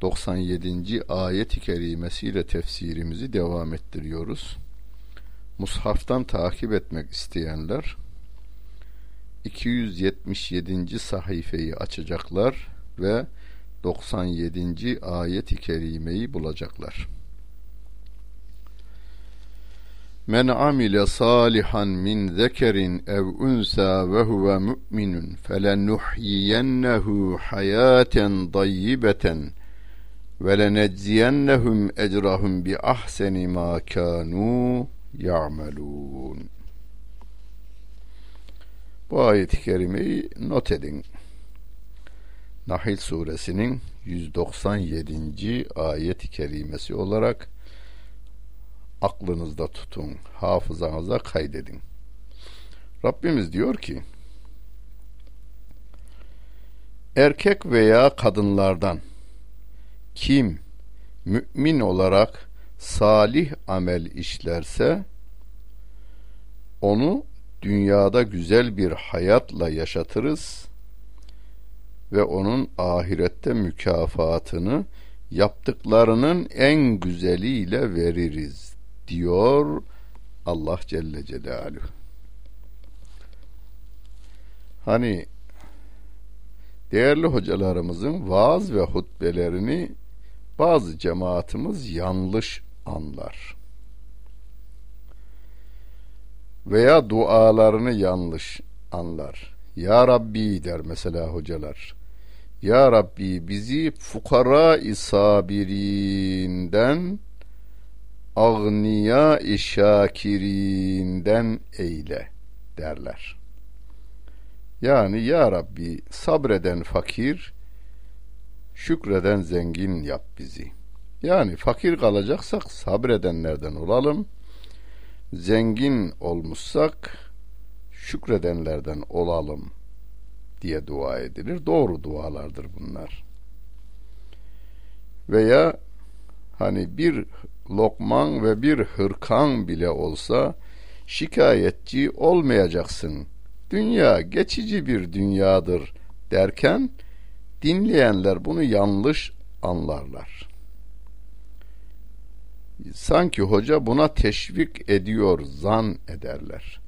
97. ayet-i kerimesiyle tefsirimizi devam ettiriyoruz. Mushaftan takip etmek isteyenler 277. sayfayı açacaklar ve 97. ayet-i kerimeyi bulacaklar. Men amile salihan min zekerin ev unsa ve huve mu'minun felenuhyiyennehu hayaten dayyibeten ve lenecziyennehum ecrahum bi ahseni ma kanu ya'melun. Bu ayet-i kerimeyi not edin. Nahil suresinin 197. ayet-i kerimesi olarak aklınızda tutun, hafızanıza kaydedin. Rabbimiz diyor ki, erkek veya kadınlardan kim mümin olarak salih amel işlerse onu dünyada güzel bir hayatla yaşatırız ve onun ahirette mükafatını yaptıklarının en güzeliyle veririz diyor Allah Celle Celaluhu. Hani değerli hocalarımızın vaaz ve hutbelerini bazı cemaatimiz yanlış anlar. Veya dualarını yanlış anlar. Ya Rabbi der mesela hocalar. Ya Rabbi bizi fukara sabirinden agniya şakirinden eyle derler. Yani ya Rabbi sabreden fakir, şükreden zengin yap bizi. Yani fakir kalacaksak sabredenlerden olalım. Zengin olmuşsak şükredenlerden olalım diye dua edilir. Doğru dualardır bunlar. Veya hani bir lokman ve bir hırkan bile olsa şikayetçi olmayacaksın. Dünya geçici bir dünyadır derken dinleyenler bunu yanlış anlarlar. Sanki hoca buna teşvik ediyor, zan ederler.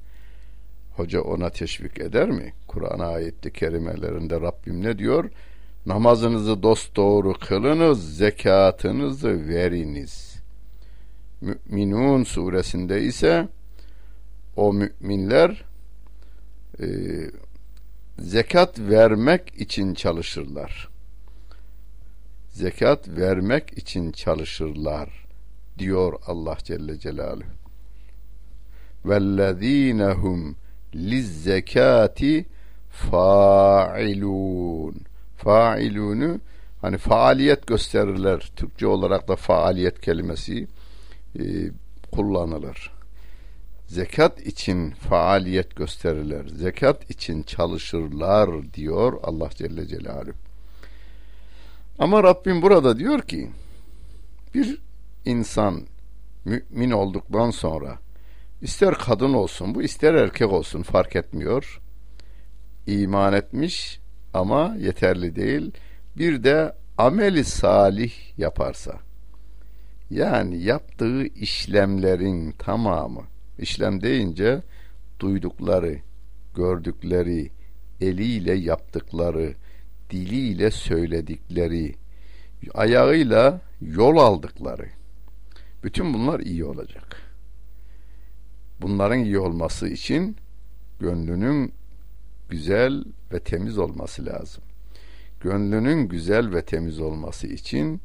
Hoca ona teşvik eder mi? Kur'an ayette kerimelerinde Rabbim ne diyor? Namazınızı dost doğru kılınız, zekatınızı veriniz. Müminun suresinde ise o müminler e, zekat vermek için çalışırlar. Zekat vermek için çalışırlar diyor Allah Celle Celaluhu. Vellezinehum lizzekati failun. Failunu hani faaliyet gösterirler. Türkçe olarak da faaliyet kelimesi e, kullanılır zekat için faaliyet gösterirler. Zekat için çalışırlar diyor Allah Celle Celaluhu. Ama Rabbim burada diyor ki bir insan mümin olduktan sonra ister kadın olsun bu ister erkek olsun fark etmiyor. iman etmiş ama yeterli değil. Bir de ameli salih yaparsa yani yaptığı işlemlerin tamamı İşlem deyince duydukları, gördükleri, eliyle yaptıkları, diliyle söyledikleri, ayağıyla yol aldıkları. Bütün bunlar iyi olacak. Bunların iyi olması için gönlünün güzel ve temiz olması lazım. Gönlünün güzel ve temiz olması için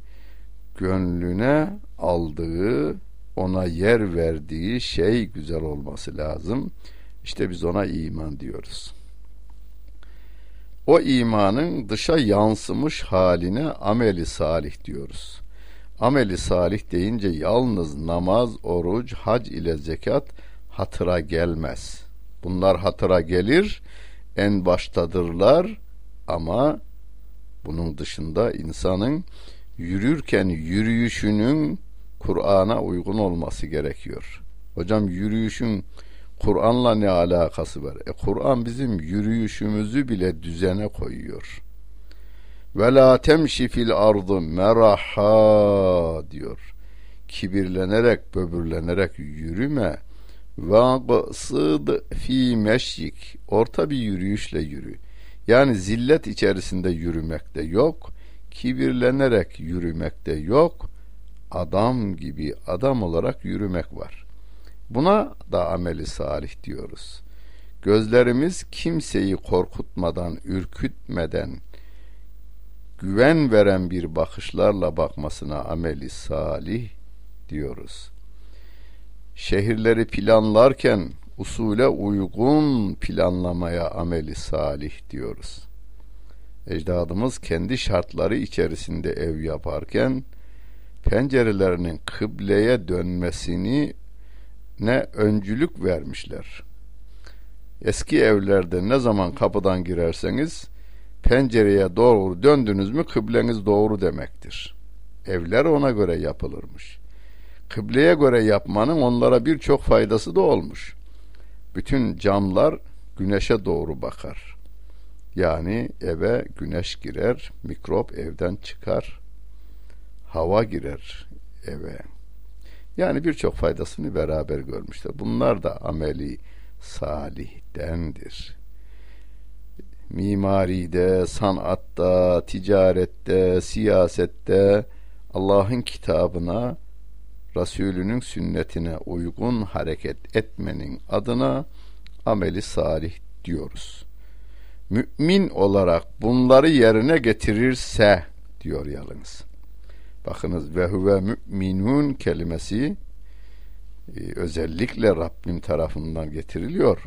gönlüne aldığı ona yer verdiği şey güzel olması lazım. İşte biz ona iman diyoruz. o imanın dışa yansımış haline ameli salih diyoruz. Ameli salih deyince yalnız namaz, oruç, hac ile zekat hatıra gelmez. Bunlar hatıra gelir, en baştadırlar ama bunun dışında insanın yürürken yürüyüşünün Kur'an'a uygun olması gerekiyor. Hocam yürüyüşün Kur'an'la ne alakası var? E Kur'an bizim yürüyüşümüzü bile düzene koyuyor. Ve la temşi fil ardı meraha diyor. Kibirlenerek, böbürlenerek yürüme. Ve sıd fi meşyik. Orta bir yürüyüşle yürü. Yani zillet içerisinde yürümekte yok. Kibirlenerek yürümekte yok. Adam gibi adam olarak yürümek var. Buna da ameli salih diyoruz. Gözlerimiz kimseyi korkutmadan, ürkütmeden, güven veren bir bakışlarla bakmasına ameli salih diyoruz. Şehirleri planlarken usule uygun planlamaya ameli salih diyoruz. Ecdadımız kendi şartları içerisinde ev yaparken pencerelerinin kıbleye dönmesini ne öncülük vermişler. Eski evlerde ne zaman kapıdan girerseniz pencereye doğru döndünüz mü kıbleniz doğru demektir. Evler ona göre yapılırmış. Kıbleye göre yapmanın onlara birçok faydası da olmuş. Bütün camlar güneşe doğru bakar. Yani eve güneş girer, mikrop evden çıkar, hava girer eve. Yani birçok faydasını beraber görmüşler. Bunlar da ameli salihdendir. Mimaride, sanatta, ticarette, siyasette Allah'ın kitabına, Resulünün sünnetine uygun hareket etmenin adına ameli salih diyoruz. Mümin olarak bunları yerine getirirse diyor yalnız. Bakınız ve huve müminun kelimesi e, özellikle Rabbim tarafından getiriliyor.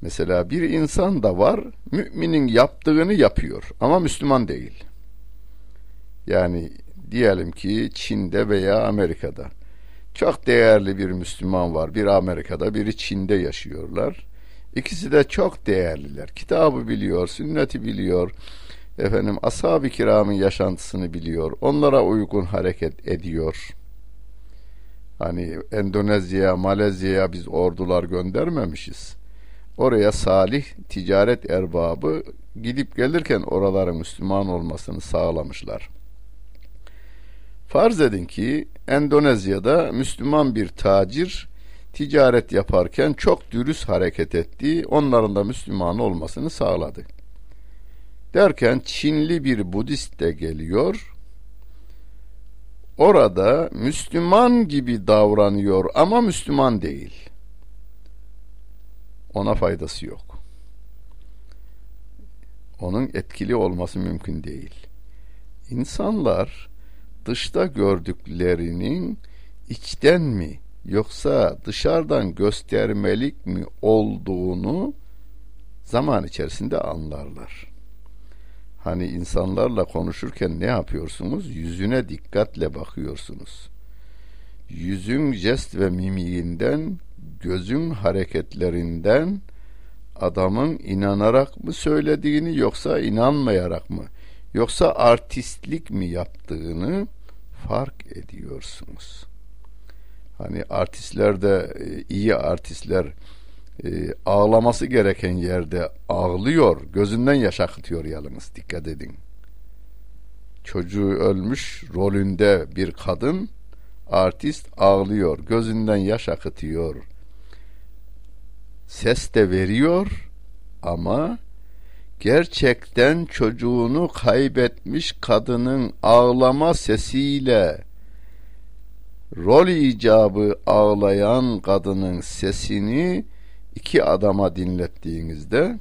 Mesela bir insan da var müminin yaptığını yapıyor ama Müslüman değil. Yani diyelim ki Çin'de veya Amerika'da çok değerli bir Müslüman var. Bir Amerika'da, biri Çin'de yaşıyorlar. İkisi de çok değerliler. Kitabı biliyor, sünneti biliyor, efendim ashab-ı kiramın yaşantısını biliyor. Onlara uygun hareket ediyor. Hani Endonezya, Malezya'ya biz ordular göndermemişiz. Oraya salih ticaret erbabı gidip gelirken oraların Müslüman olmasını sağlamışlar. Farz edin ki Endonezya'da Müslüman bir tacir ticaret yaparken çok dürüst hareket etti. Onların da Müslüman olmasını sağladı. Derken Çinli bir Budist de geliyor. Orada Müslüman gibi davranıyor ama Müslüman değil. Ona faydası yok. Onun etkili olması mümkün değil. İnsanlar dışta gördüklerinin içten mi yoksa dışarıdan göstermelik mi olduğunu zaman içerisinde anlarlar. Hani insanlarla konuşurken ne yapıyorsunuz? Yüzüne dikkatle bakıyorsunuz. Yüzün jest ve mimiğinden, gözün hareketlerinden adamın inanarak mı söylediğini yoksa inanmayarak mı yoksa artistlik mi yaptığını fark ediyorsunuz. Hani artistler de e, iyi artistler e, ağlaması gereken yerde ağlıyor, gözünden yaş akıtıyor yalnız dikkat edin. Çocuğu ölmüş rolünde bir kadın artist ağlıyor, gözünden yaş akıtıyor. Ses de veriyor ama gerçekten çocuğunu kaybetmiş kadının ağlama sesiyle rol icabı ağlayan kadının sesini iki adama dinlettiğinizde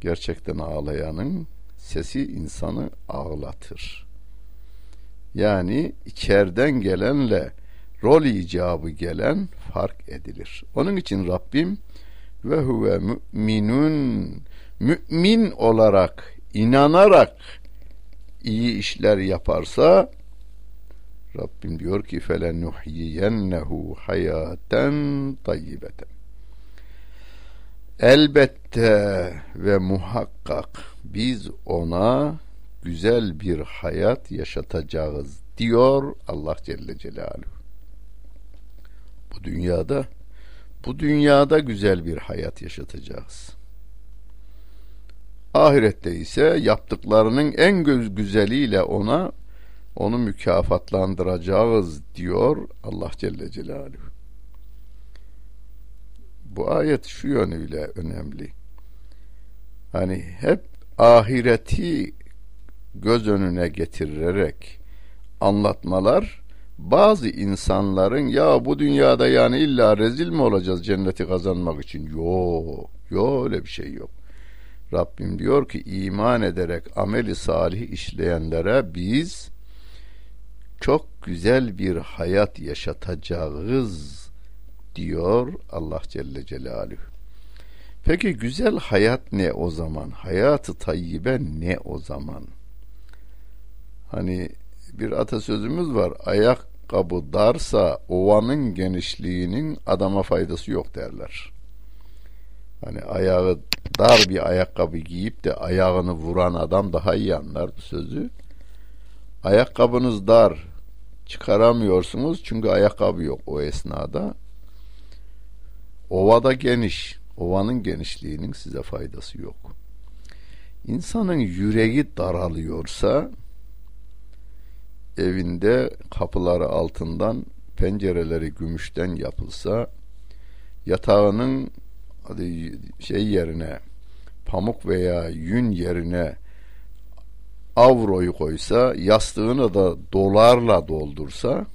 gerçekten ağlayanın sesi insanı ağlatır. Yani içeriden gelenle rol icabı gelen fark edilir. Onun için Rabbim ve huve müminun mümin olarak, inanarak iyi işler yaparsa Rabbim diyor ki felenuhyiyennehu hayaten tayyibeten. Elbette ve muhakkak biz ona güzel bir hayat yaşatacağız diyor Allah Celle Celaluhu. Bu dünyada bu dünyada güzel bir hayat yaşatacağız. Ahirette ise yaptıklarının en güzeliyle ona onu mükafatlandıracağız diyor Allah Celle Celaluhu. Bu ayet şu yönüyle önemli. Hani hep ahireti göz önüne getirerek anlatmalar bazı insanların ya bu dünyada yani illa rezil mi olacağız cenneti kazanmak için? Yok, yok öyle bir şey yok. Rabbim diyor ki iman ederek ameli salih işleyenlere biz çok güzel bir hayat yaşatacağız diyor Allah Celle Celaluhu. Peki güzel hayat ne o zaman? Hayatı tayyibe ne o zaman? Hani bir atasözümüz var. Ayakkabı darsa ovanın genişliğinin adama faydası yok derler. Hani ayağı dar bir ayakkabı giyip de ayağını vuran adam daha iyi anlar bu sözü. Ayakkabınız dar, çıkaramıyorsunuz çünkü ayakkabı yok o esnada. Ovada geniş, ovanın genişliğinin size faydası yok. İnsanın yüreği daralıyorsa evinde kapıları altından pencereleri gümüşten yapılsa yatağının şey yerine pamuk veya yün yerine avroyu koysa yastığını da dolarla doldursa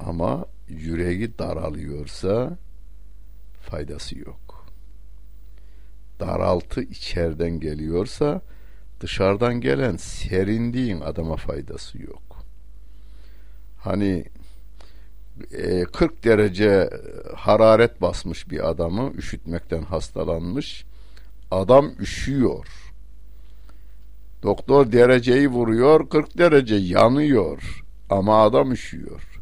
ama yüreği daralıyorsa faydası yok. Daraltı içeriden geliyorsa dışarıdan gelen serindiğin adama faydası yok. Hani 40 e, derece hararet basmış bir adamı üşütmekten hastalanmış. Adam üşüyor. Doktor dereceyi vuruyor 40 derece yanıyor ama adam üşüyor.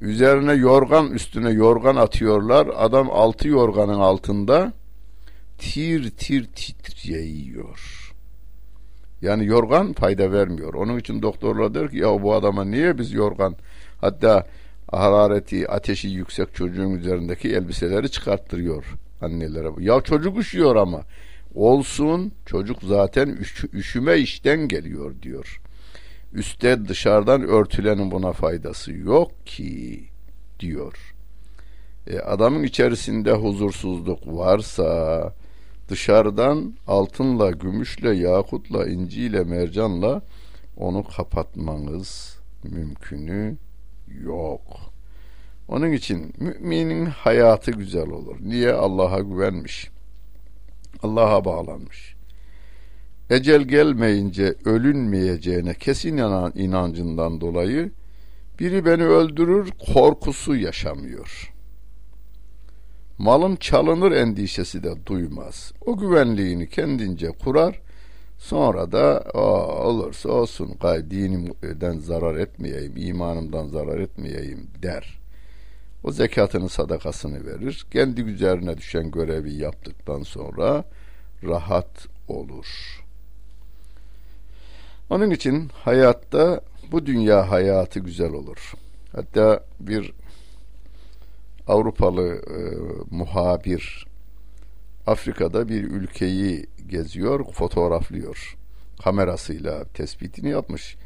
Üzerine yorgan üstüne yorgan atıyorlar. Adam altı yorganın altında tir tir titreyiyor. Yani yorgan fayda vermiyor. Onun için doktorlar der ki ya bu adama niye biz yorgan hatta harareti, ateşi yüksek çocuğun üzerindeki elbiseleri çıkarttırıyor annelere. Ya çocuk üşüyor ama olsun çocuk zaten üş, üşüme işten geliyor diyor. Üste dışarıdan örtülenin buna faydası yok ki diyor. E, adamın içerisinde huzursuzluk varsa dışarıdan altınla, gümüşle, yakutla, inciyle, mercanla onu kapatmanız mümkünü yok. Onun için müminin hayatı güzel olur. Niye? Allah'a güvenmiş. Allah'a bağlanmış. Ecel gelmeyince ölünmeyeceğine kesin inan, inancından dolayı biri beni öldürür korkusu yaşamıyor. Malım çalınır endişesi de duymaz. O güvenliğini kendince kurar. Sonra da olursa olsun gay dinimden zarar etmeyeyim, imanımdan zarar etmeyeyim der. O zekatını sadakasını verir. Kendi üzerine düşen görevi yaptıktan sonra rahat olur.'' Onun için hayatta bu dünya hayatı güzel olur. Hatta bir Avrupalı e, muhabir Afrika'da bir ülkeyi geziyor, fotoğraflıyor. Kamerasıyla tespitini yapmış.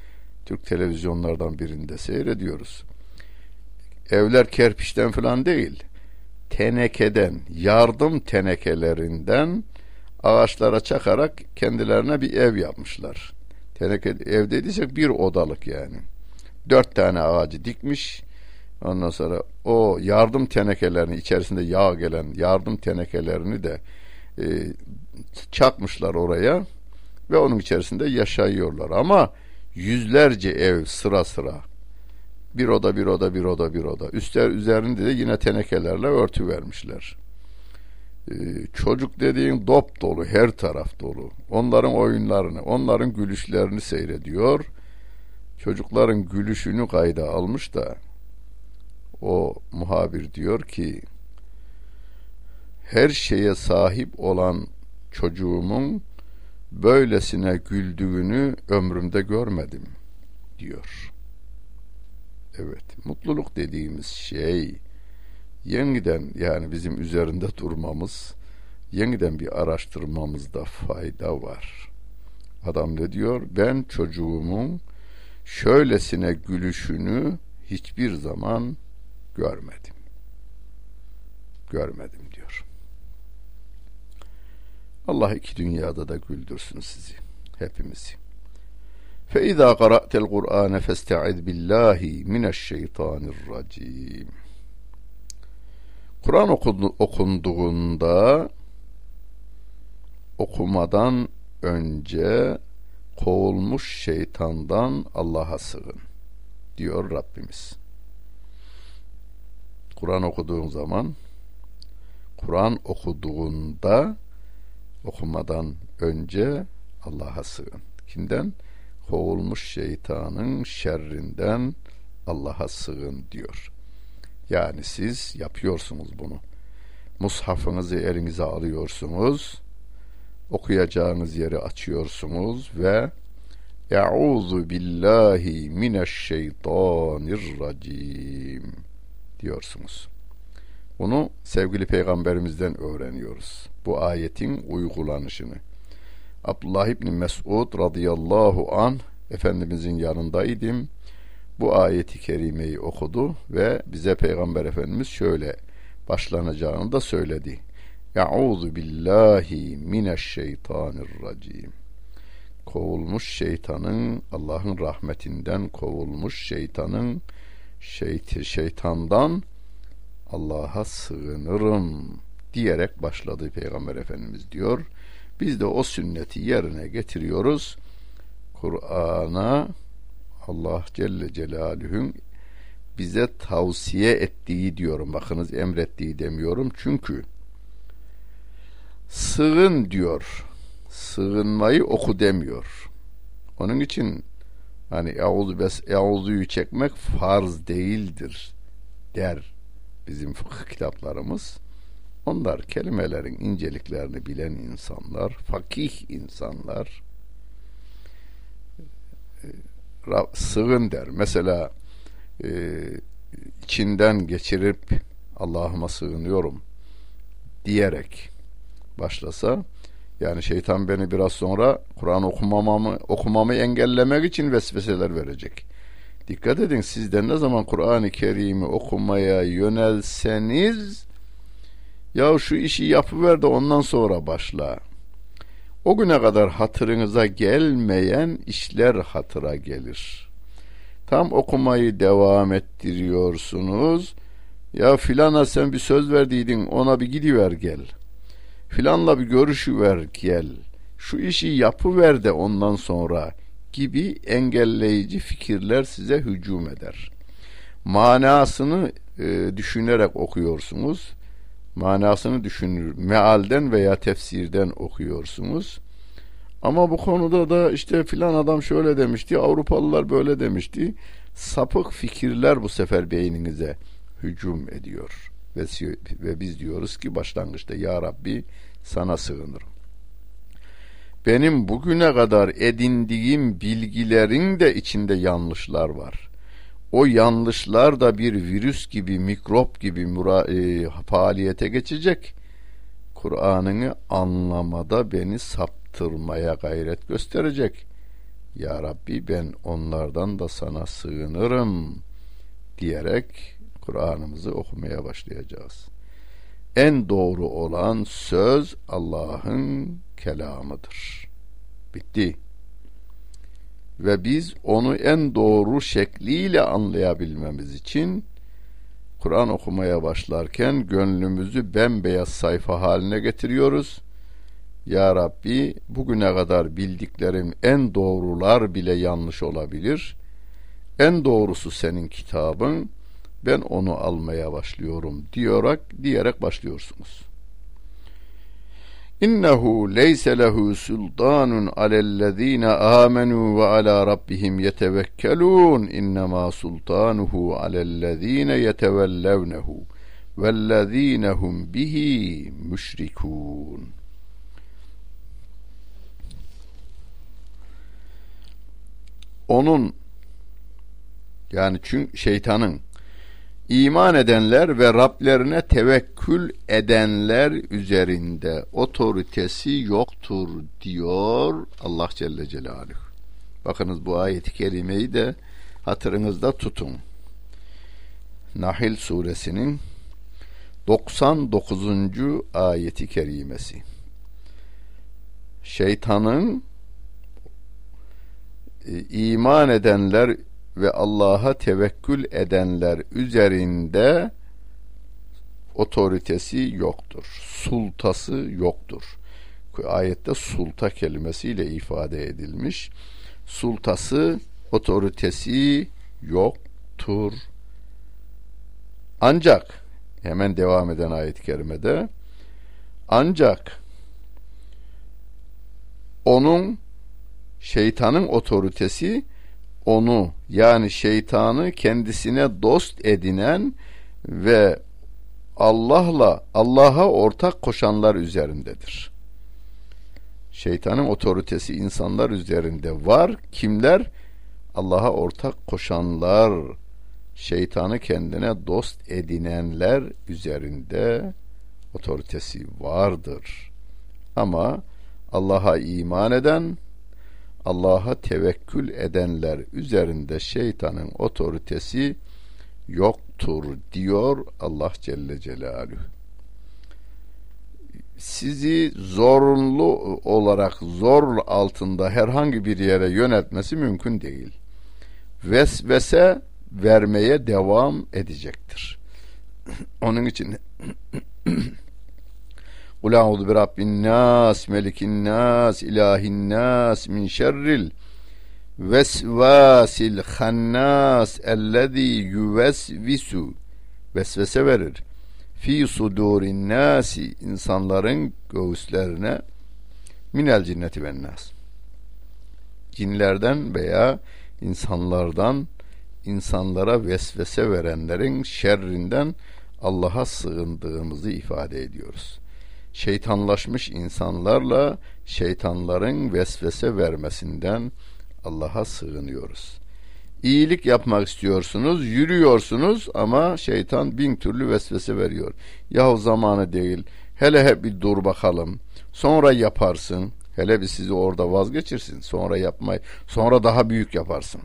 Türk televizyonlardan birinde seyrediyoruz. Evler kerpiçten falan değil. Tenekeden, yardım tenekelerinden ağaçlara çakarak kendilerine bir ev yapmışlar. Teneke ev dediysek bir odalık yani. Dört tane ağacı dikmiş. Ondan sonra o yardım tenekelerini içerisinde yağ gelen yardım tenekelerini de e, çakmışlar oraya ve onun içerisinde yaşayıyorlar. Ama yüzlerce ev sıra sıra bir oda bir oda bir oda bir oda üstler üzerinde de yine tenekelerle örtü vermişler. Ee, çocuk dediğin dop dolu, her taraf dolu. Onların oyunlarını, onların gülüşlerini seyrediyor. Çocukların gülüşünü kayda almış da o muhabir diyor ki her şeye sahip olan çocuğumun böylesine güldüğünü ömrümde görmedim diyor. Evet, mutluluk dediğimiz şey yeniden yani bizim üzerinde durmamız, yeniden bir araştırmamızda fayda var. Adam ne diyor? Ben çocuğumun şöylesine gülüşünü hiçbir zaman görmedim. Görmedim diyor. Allah iki dünyada da güldürsün sizi, hepimizi. فإذا قرأت القرآن فاستعذ بالله من الشيطان الرجيم Kur'an okunduğunda okumadan önce kovulmuş şeytandan Allah'a sığın diyor Rabbimiz. Kur'an okuduğun zaman Kur'an okuduğunda okumadan önce Allah'a sığın. Kimden? Kovulmuş şeytanın şerrinden Allah'a sığın diyor. Yani siz yapıyorsunuz bunu. Mushafınızı elinize alıyorsunuz. Okuyacağınız yeri açıyorsunuz ve Euzu billahi mineşşeytanirracim diyorsunuz. Bunu sevgili peygamberimizden öğreniyoruz. Bu ayetin uygulanışını. Abdullah İbni Mesud radıyallahu an Efendimizin yanındaydım bu ayeti kerimeyi okudu ve bize Peygamber Efendimiz şöyle başlanacağını da söyledi. Ya'udhu billahi mineşşeytanirracim. Kovulmuş şeytanın, Allah'ın rahmetinden kovulmuş şeytanın, şeyti, şeytandan Allah'a sığınırım diyerek başladı Peygamber Efendimiz diyor. Biz de o sünneti yerine getiriyoruz. Kur'an'a Allah Celle Celaluhu'nun bize tavsiye ettiği diyorum. Bakınız emrettiği demiyorum. Çünkü sığın diyor. Sığınmayı oku demiyor. Onun için hani euzu bes euzuyu çekmek farz değildir der bizim fıkıh kitaplarımız. Onlar kelimelerin inceliklerini bilen insanlar, fakih insanlar sığın der. Mesela e, içinden geçirip Allah'ıma sığınıyorum diyerek başlasa yani şeytan beni biraz sonra Kur'an okumamamı okumamı engellemek için vesveseler verecek. Dikkat edin sizden ne zaman Kur'an-ı Kerim'i okumaya yönelseniz ya şu işi yapıver de ondan sonra başla. O güne kadar hatırınıza gelmeyen işler hatıra gelir. Tam okumayı devam ettiriyorsunuz. Ya filana sen bir söz verdiydin ona bir gidiver gel. Filanla bir görüşüver gel. Şu işi yapıver de ondan sonra gibi engelleyici fikirler size hücum eder. Manasını e, düşünerek okuyorsunuz manasını düşünür, mealden veya tefsirden okuyorsunuz. Ama bu konuda da işte filan adam şöyle demişti, Avrupalılar böyle demişti. Sapık fikirler bu sefer beyninize hücum ediyor. Ve, ve biz diyoruz ki başlangıçta Ya Rabbi sana sığınırım. Benim bugüne kadar edindiğim bilgilerin de içinde yanlışlar var o yanlışlar da bir virüs gibi, mikrop gibi mura, e, faaliyete geçecek. Kur'an'ını anlamada beni saptırmaya gayret gösterecek. Ya Rabbi ben onlardan da sana sığınırım diyerek Kur'an'ımızı okumaya başlayacağız. En doğru olan söz Allah'ın kelamıdır. Bitti ve biz onu en doğru şekliyle anlayabilmemiz için Kur'an okumaya başlarken gönlümüzü bembeyaz sayfa haline getiriyoruz. Ya Rabbi bugüne kadar bildiklerim en doğrular bile yanlış olabilir. En doğrusu senin kitabın. Ben onu almaya başlıyorum diyorak diyerek başlıyorsunuz. İnnehu leyse lehu sultanun alellezine amenu ve ala rabbihim yetevekkelun. İnnema sultanuhu alellezine yetevellevnehu vellezine bihi müşrikun. Onun yani çünkü şeytanın iman edenler ve Rablerine tevekkül edenler üzerinde otoritesi yoktur diyor Allah Celle Celaluhu. Bakınız bu ayeti kelimeyi de hatırınızda tutun. Nahil suresinin 99. ayeti kerimesi. Şeytanın e, iman edenler ve Allah'a tevekkül edenler üzerinde otoritesi yoktur. Sultası yoktur. Ayette sulta kelimesiyle ifade edilmiş. Sultası, otoritesi yoktur. Ancak hemen devam eden ayet-i kerimede ancak onun şeytanın otoritesi onu yani şeytanı kendisine dost edinen ve Allah'la Allah'a ortak koşanlar üzerindedir. Şeytanın otoritesi insanlar üzerinde var. Kimler? Allah'a ortak koşanlar, şeytanı kendine dost edinenler üzerinde otoritesi vardır. Ama Allah'a iman eden Allah'a tevekkül edenler üzerinde şeytanın otoritesi yoktur diyor Allah Celle Celaluhu. Sizi zorunlu olarak zor altında herhangi bir yere yöneltmesi mümkün değil. Vesvese vermeye devam edecektir. Onun için Kul a'udhu bi rabbin nas, melikin nas, ilahin nas min şerril vesvasil hannas ellezî yüvesvisu vesvese verir. Fi sudurin nasi insanların göğüslerine minel cinneti ve nas. Cinlerden veya insanlardan insanlara vesvese verenlerin şerrinden Allah'a sığındığımızı ifade ediyoruz şeytanlaşmış insanlarla şeytanların vesvese vermesinden Allah'a sığınıyoruz. İyilik yapmak istiyorsunuz, yürüyorsunuz ama şeytan bin türlü vesvese veriyor. Yahu zamanı değil, hele hep bir dur bakalım, sonra yaparsın, hele bir sizi orada vazgeçirsin, sonra yapmayı, sonra daha büyük yaparsın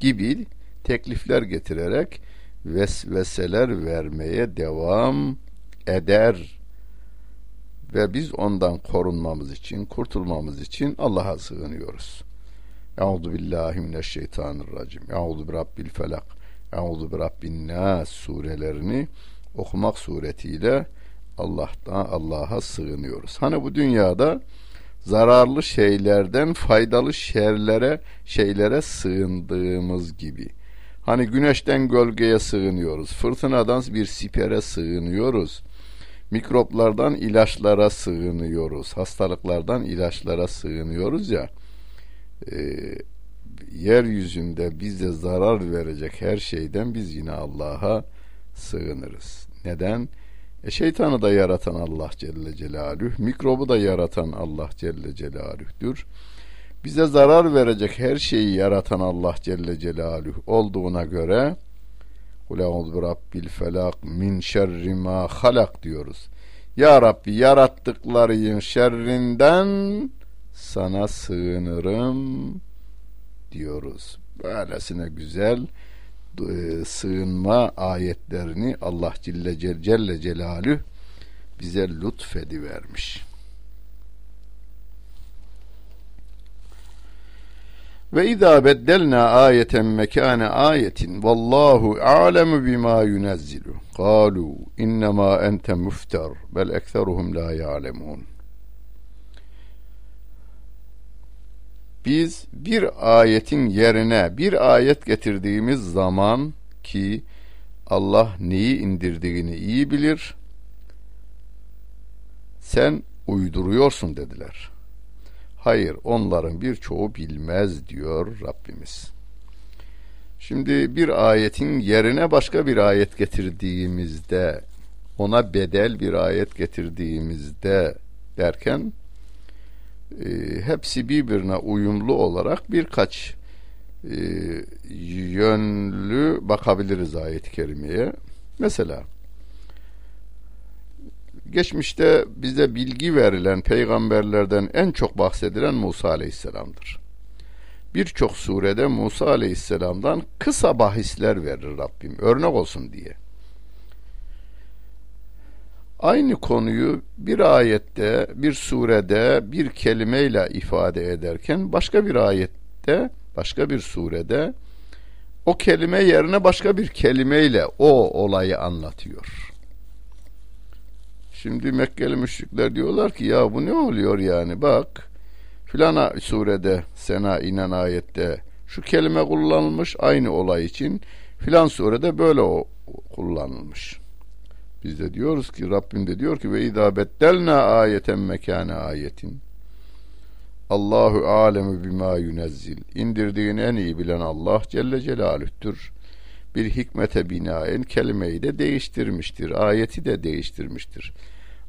gibi teklifler getirerek vesveseler vermeye devam eder ve biz ondan korunmamız için, kurtulmamız için Allah'a sığınıyoruz. Euzu billahi mineşşeytanirracim. Euzu bi rabbil felak. Euzu bi rabbin nas surelerini okumak suretiyle Allah'tan Allah'a sığınıyoruz. Hani bu dünyada zararlı şeylerden faydalı şerlere, şeylere sığındığımız gibi. Hani güneşten gölgeye sığınıyoruz. Fırtınadan bir sipere sığınıyoruz mikroplardan ilaçlara sığınıyoruz. Hastalıklardan ilaçlara sığınıyoruz ya. E, yeryüzünde bize zarar verecek her şeyden biz yine Allah'a sığınırız. Neden? E şeytanı da yaratan Allah Celle Celaluhu, mikrobu da yaratan Allah Celle Celaluhu'dur. Bize zarar verecek her şeyi yaratan Allah Celle Celaluhu olduğuna göre Kul eûzu rabbil felak min şerri ma halak diyoruz. Ya Rabbi yarattıkların şerrinden sana sığınırım diyoruz. Böylesine güzel e, sığınma ayetlerini Allah Celle, Celle Celaluhu bize lütfedivermiş. Ve izâ beddelnâ ayeten mekâne ayetin vallahu a'lemu bima yunezzilu. Kalu innema ente muftar bel ekseruhum la ya'lemun. Biz bir ayetin yerine bir ayet getirdiğimiz zaman ki Allah neyi indirdiğini iyi bilir. Sen uyduruyorsun dediler. Hayır onların birçoğu bilmez diyor Rabbimiz. Şimdi bir ayetin yerine başka bir ayet getirdiğimizde ona bedel bir ayet getirdiğimizde derken e, hepsi birbirine uyumlu olarak birkaç e, yönlü bakabiliriz ayet-i kerimeye. Mesela geçmişte bize bilgi verilen peygamberlerden en çok bahsedilen Musa Aleyhisselam'dır. Birçok surede Musa Aleyhisselam'dan kısa bahisler verir Rabbim örnek olsun diye. Aynı konuyu bir ayette, bir surede bir kelimeyle ifade ederken başka bir ayette, başka bir surede o kelime yerine başka bir kelimeyle o olayı anlatıyor. Şimdi Mekkeli müşrikler diyorlar ki ya bu ne oluyor yani bak filan surede sena inen ayette şu kelime kullanılmış aynı olay için filan surede böyle o kullanılmış. Biz de diyoruz ki Rabbim de diyor ki ve izâ beddelnâ ayeten mekâne ayetin. Allahu alemu bima yunezzil. İndirdiğini en iyi bilen Allah Celle Celaluh'tür. Bir hikmete binaen kelimeyi de değiştirmiştir. Ayeti de değiştirmiştir.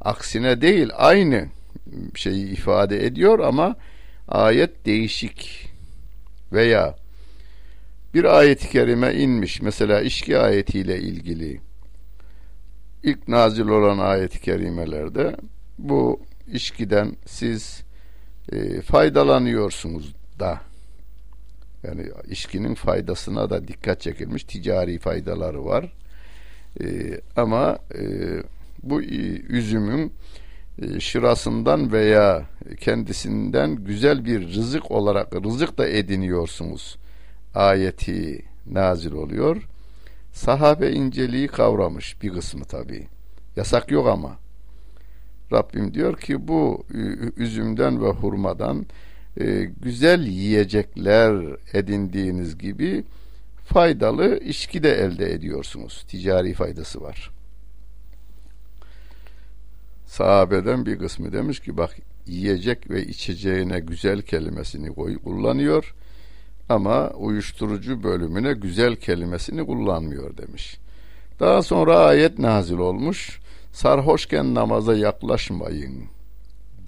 Aksine değil aynı şeyi ifade ediyor ama ayet değişik veya bir ayet-i kerime inmiş mesela içki ayetiyle ilgili ilk nazil olan ayet-i kerimelerde bu içkiden siz e, faydalanıyorsunuz da yani içkinin faydasına da dikkat çekilmiş ticari faydaları var e, ama e, bu üzümün e, şırasından veya kendisinden güzel bir rızık olarak rızık da ediniyorsunuz ayeti nazil oluyor Sahabe inceliği kavramış bir kısmı tabi. Yasak yok ama. Rabbim diyor ki bu üzümden ve hurmadan e, güzel yiyecekler edindiğiniz gibi faydalı içki de elde ediyorsunuz. Ticari faydası var. Sahabeden bir kısmı demiş ki bak yiyecek ve içeceğine güzel kelimesini koy, kullanıyor ama uyuşturucu bölümüne güzel kelimesini kullanmıyor demiş. Daha sonra ayet nazil olmuş. Sarhoşken namaza yaklaşmayın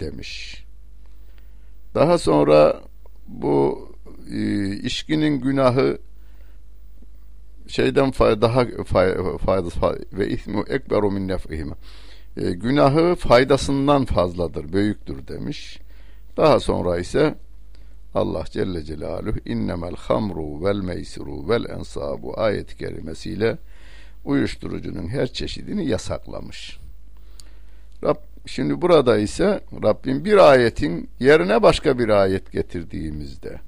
demiş. Daha sonra bu e, içkinin günahı şeyden daha fayda ve ismu ekberu min nef'ihime. E, günahı faydasından fazladır, büyüktür demiş. Daha sonra ise Allah Celle Celaluhu innemel hamru vel meysiru vel ensabu ayet kerimesiyle uyuşturucunun her çeşidini yasaklamış. Rab, şimdi burada ise Rabbim bir ayetin yerine başka bir ayet getirdiğimizde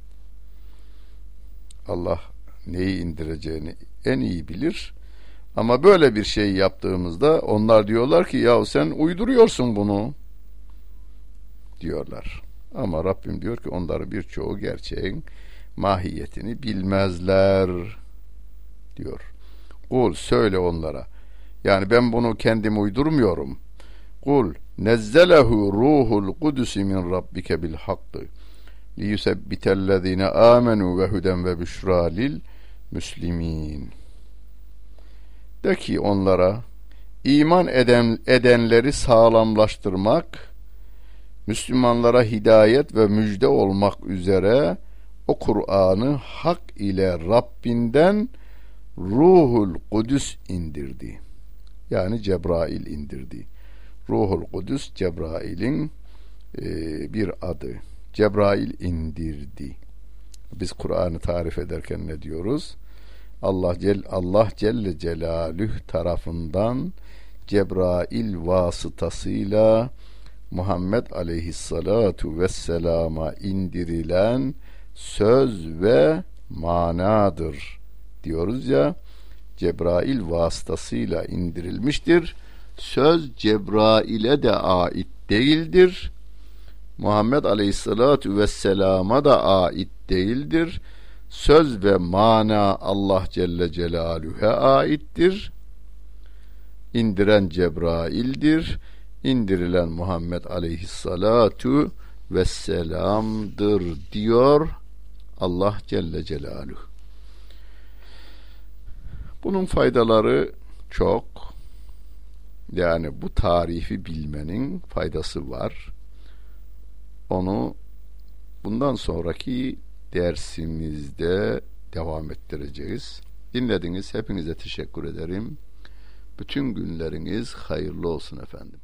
Allah neyi indireceğini en iyi bilir. Ama böyle bir şey yaptığımızda onlar diyorlar ki ya sen uyduruyorsun bunu diyorlar. Ama Rabbim diyor ki onları birçoğu gerçeğin mahiyetini bilmezler diyor. Kul söyle onlara. Yani ben bunu kendim uydurmuyorum. Kul nezzelehu ruhul kudüsü min rabbike bil hakkı liyusebbitellezine amenu ve huden ve büşra lil müslimin. De ki onlara iman eden, edenleri sağlamlaştırmak Müslümanlara hidayet ve müjde olmak üzere o Kur'an'ı hak ile Rabbinden Ruhul Kudüs indirdi. Yani Cebrail indirdi. Ruhul Kudüs Cebrail'in e, bir adı. Cebrail indirdi. Biz Kur'an'ı tarif ederken ne diyoruz? Allah Cel Allah Celle Celalüh tarafından Cebrail vasıtasıyla Muhammed aleyhissalatu vesselama indirilen söz ve manadır diyoruz ya Cebrail vasıtasıyla indirilmiştir. Söz Cebrail'e de ait değildir. Muhammed aleyhissalatu vesselama da ait değildir. Söz ve mana Allah Celle Celaluhu'ya aittir. İndiren Cebrail'dir indirilen Muhammed aleyhissalatu vesselam'dır diyor Allah Celle Celaluhu. Bunun faydaları çok. Yani bu tarifi bilmenin faydası var. Onu bundan sonraki dersimizde devam ettireceğiz. Dinlediniz. Hepinize teşekkür ederim. Bütün günleriniz hayırlı olsun efendim.